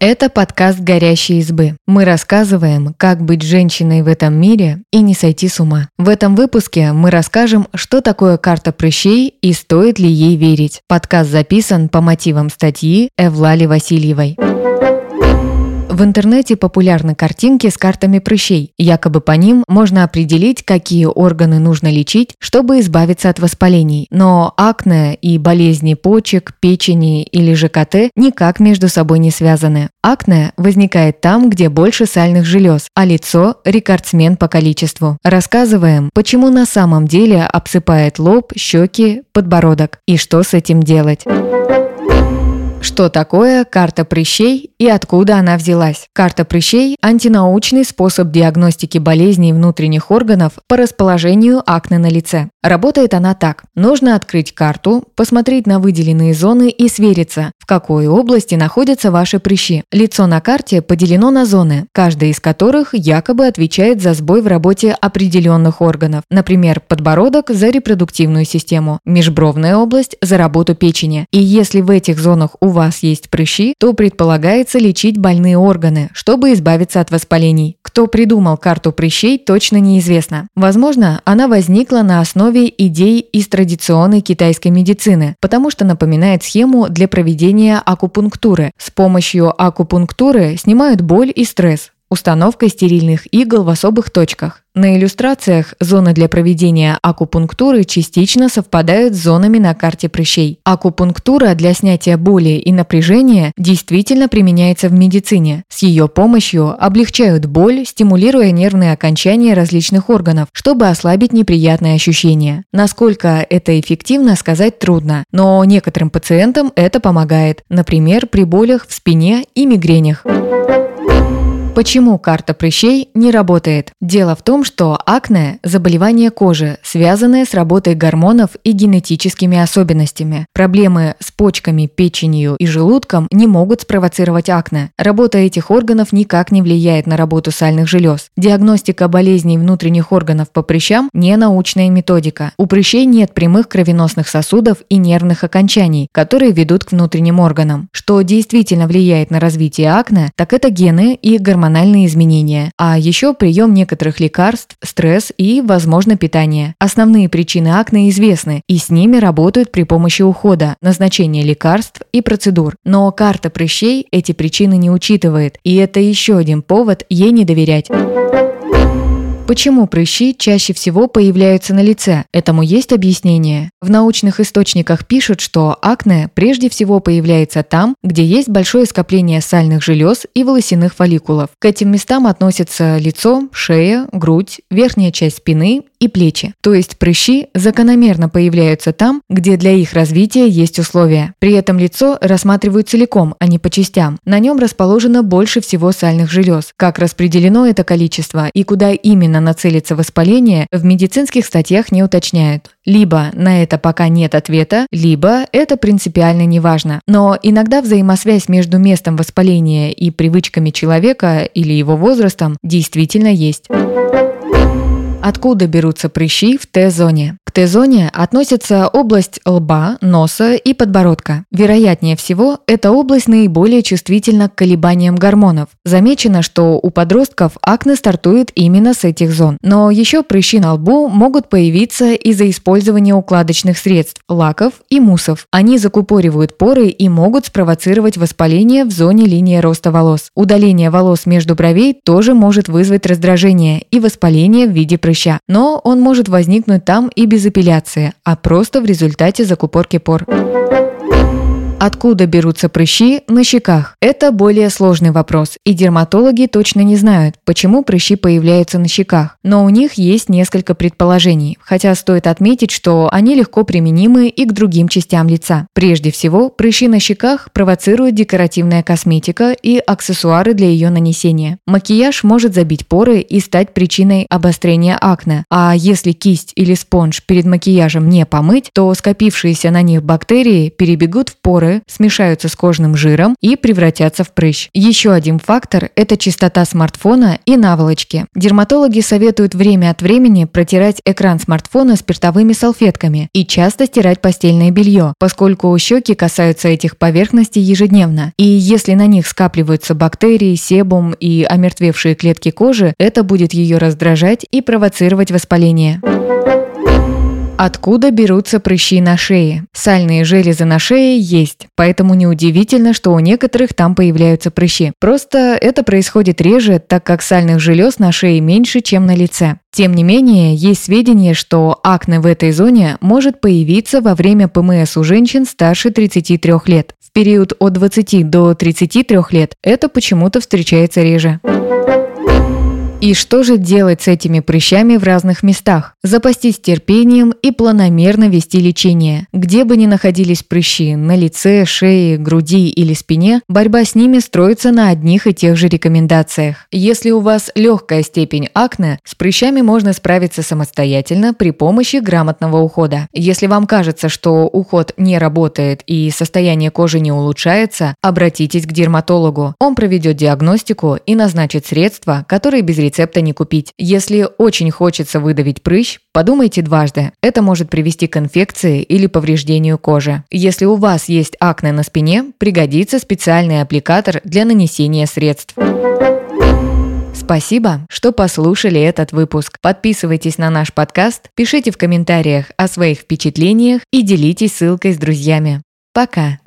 Это подкаст «Горящие избы». Мы рассказываем, как быть женщиной в этом мире и не сойти с ума. В этом выпуске мы расскажем, что такое карта прыщей и стоит ли ей верить. Подкаст записан по мотивам статьи Эвлали Васильевой. В интернете популярны картинки с картами прыщей. Якобы по ним можно определить, какие органы нужно лечить, чтобы избавиться от воспалений. Но акне и болезни почек, печени или ЖКТ никак между собой не связаны. Акне возникает там, где больше сальных желез, а лицо – рекордсмен по количеству. Рассказываем, почему на самом деле обсыпает лоб, щеки, подбородок и что с этим делать. Что такое карта прыщей и откуда она взялась? Карта прыщей – антинаучный способ диагностики болезней внутренних органов по расположению акне на лице. Работает она так. Нужно открыть карту, посмотреть на выделенные зоны и свериться, в какой области находятся ваши прыщи. Лицо на карте поделено на зоны, каждая из которых якобы отвечает за сбой в работе определенных органов. Например, подбородок за репродуктивную систему, межбровная область за работу печени. И если в этих зонах у вас есть прыщи, то предполагается лечить больные органы, чтобы избавиться от воспалений. Кто придумал карту прыщей, точно неизвестно. Возможно, она возникла на основе идей из традиционной китайской медицины, потому что напоминает схему для проведения акупунктуры. С помощью акупунктуры снимают боль и стресс, установкой стерильных игл в особых точках. На иллюстрациях зоны для проведения акупунктуры частично совпадают с зонами на карте прыщей. Акупунктура для снятия боли и напряжения действительно применяется в медицине. С ее помощью облегчают боль, стимулируя нервные окончания различных органов, чтобы ослабить неприятные ощущения. Насколько это эффективно, сказать трудно, но некоторым пациентам это помогает, например, при болях в спине и мигренях. Почему карта прыщей не работает? Дело в том, что акне – заболевание кожи, связанное с работой гормонов и генетическими особенностями. Проблемы с почками, печенью и желудком не могут спровоцировать акне. Работа этих органов никак не влияет на работу сальных желез. Диагностика болезней внутренних органов по прыщам – не научная методика. У прыщей нет прямых кровеносных сосудов и нервных окончаний, которые ведут к внутренним органам. Что действительно влияет на развитие акне, так это гены и гормональные гормональные изменения, а еще прием некоторых лекарств, стресс и, возможно, питание. Основные причины акне известны, и с ними работают при помощи ухода, назначения лекарств и процедур. Но карта прыщей эти причины не учитывает, и это еще один повод ей не доверять. Почему прыщи чаще всего появляются на лице? Этому есть объяснение. В научных источниках пишут, что акне прежде всего появляется там, где есть большое скопление сальных желез и волосяных фолликулов. К этим местам относятся лицо, шея, грудь, верхняя часть спины и плечи. То есть прыщи закономерно появляются там, где для их развития есть условия. При этом лицо рассматривают целиком, а не по частям. На нем расположено больше всего сальных желез. Как распределено это количество и куда именно нацелится воспаление, в медицинских статьях не уточняют. Либо на это пока нет ответа, либо это принципиально не важно. Но иногда взаимосвязь между местом воспаления и привычками человека или его возрастом действительно есть. Откуда берутся прыщи в Т-зоне? К Т-зоне относится область лба, носа и подбородка. Вероятнее всего, эта область наиболее чувствительна к колебаниям гормонов. Замечено, что у подростков акне стартует именно с этих зон. Но еще прыщи на лбу могут появиться из-за использования укладочных средств, лаков и муссов. Они закупоривают поры и могут спровоцировать воспаление в зоне линии роста волос. Удаление волос между бровей тоже может вызвать раздражение и воспаление в виде прыща. Но он может возникнуть там и без без эпиляции, а просто в результате закупорки пор. Откуда берутся прыщи на щеках? Это более сложный вопрос, и дерматологи точно не знают, почему прыщи появляются на щеках. Но у них есть несколько предположений, хотя стоит отметить, что они легко применимы и к другим частям лица. Прежде всего, прыщи на щеках провоцируют декоративная косметика и аксессуары для ее нанесения. Макияж может забить поры и стать причиной обострения акне, а если кисть или спонж перед макияжем не помыть, то скопившиеся на них бактерии перебегут в поры споры, смешаются с кожным жиром и превратятся в прыщ. Еще один фактор – это чистота смартфона и наволочки. Дерматологи советуют время от времени протирать экран смартфона спиртовыми салфетками и часто стирать постельное белье, поскольку щеки касаются этих поверхностей ежедневно. И если на них скапливаются бактерии, себум и омертвевшие клетки кожи, это будет ее раздражать и провоцировать воспаление. Откуда берутся прыщи на шее? Сальные железы на шее есть, поэтому неудивительно, что у некоторых там появляются прыщи. Просто это происходит реже, так как сальных желез на шее меньше, чем на лице. Тем не менее, есть сведения, что акне в этой зоне может появиться во время ПМС у женщин старше 33 лет. В период от 20 до 33 лет это почему-то встречается реже. И что же делать с этими прыщами в разных местах? Запастись терпением и планомерно вести лечение. Где бы ни находились прыщи – на лице, шее, груди или спине, борьба с ними строится на одних и тех же рекомендациях. Если у вас легкая степень акне, с прыщами можно справиться самостоятельно при помощи грамотного ухода. Если вам кажется, что уход не работает и состояние кожи не улучшается, обратитесь к дерматологу. Он проведет диагностику и назначит средства, которые без рецепта не купить. Если очень хочется выдавить прыщ, подумайте дважды. Это может привести к инфекции или повреждению кожи. Если у вас есть акне на спине, пригодится специальный аппликатор для нанесения средств. Спасибо, что послушали этот выпуск. Подписывайтесь на наш подкаст, пишите в комментариях о своих впечатлениях и делитесь ссылкой с друзьями. Пока!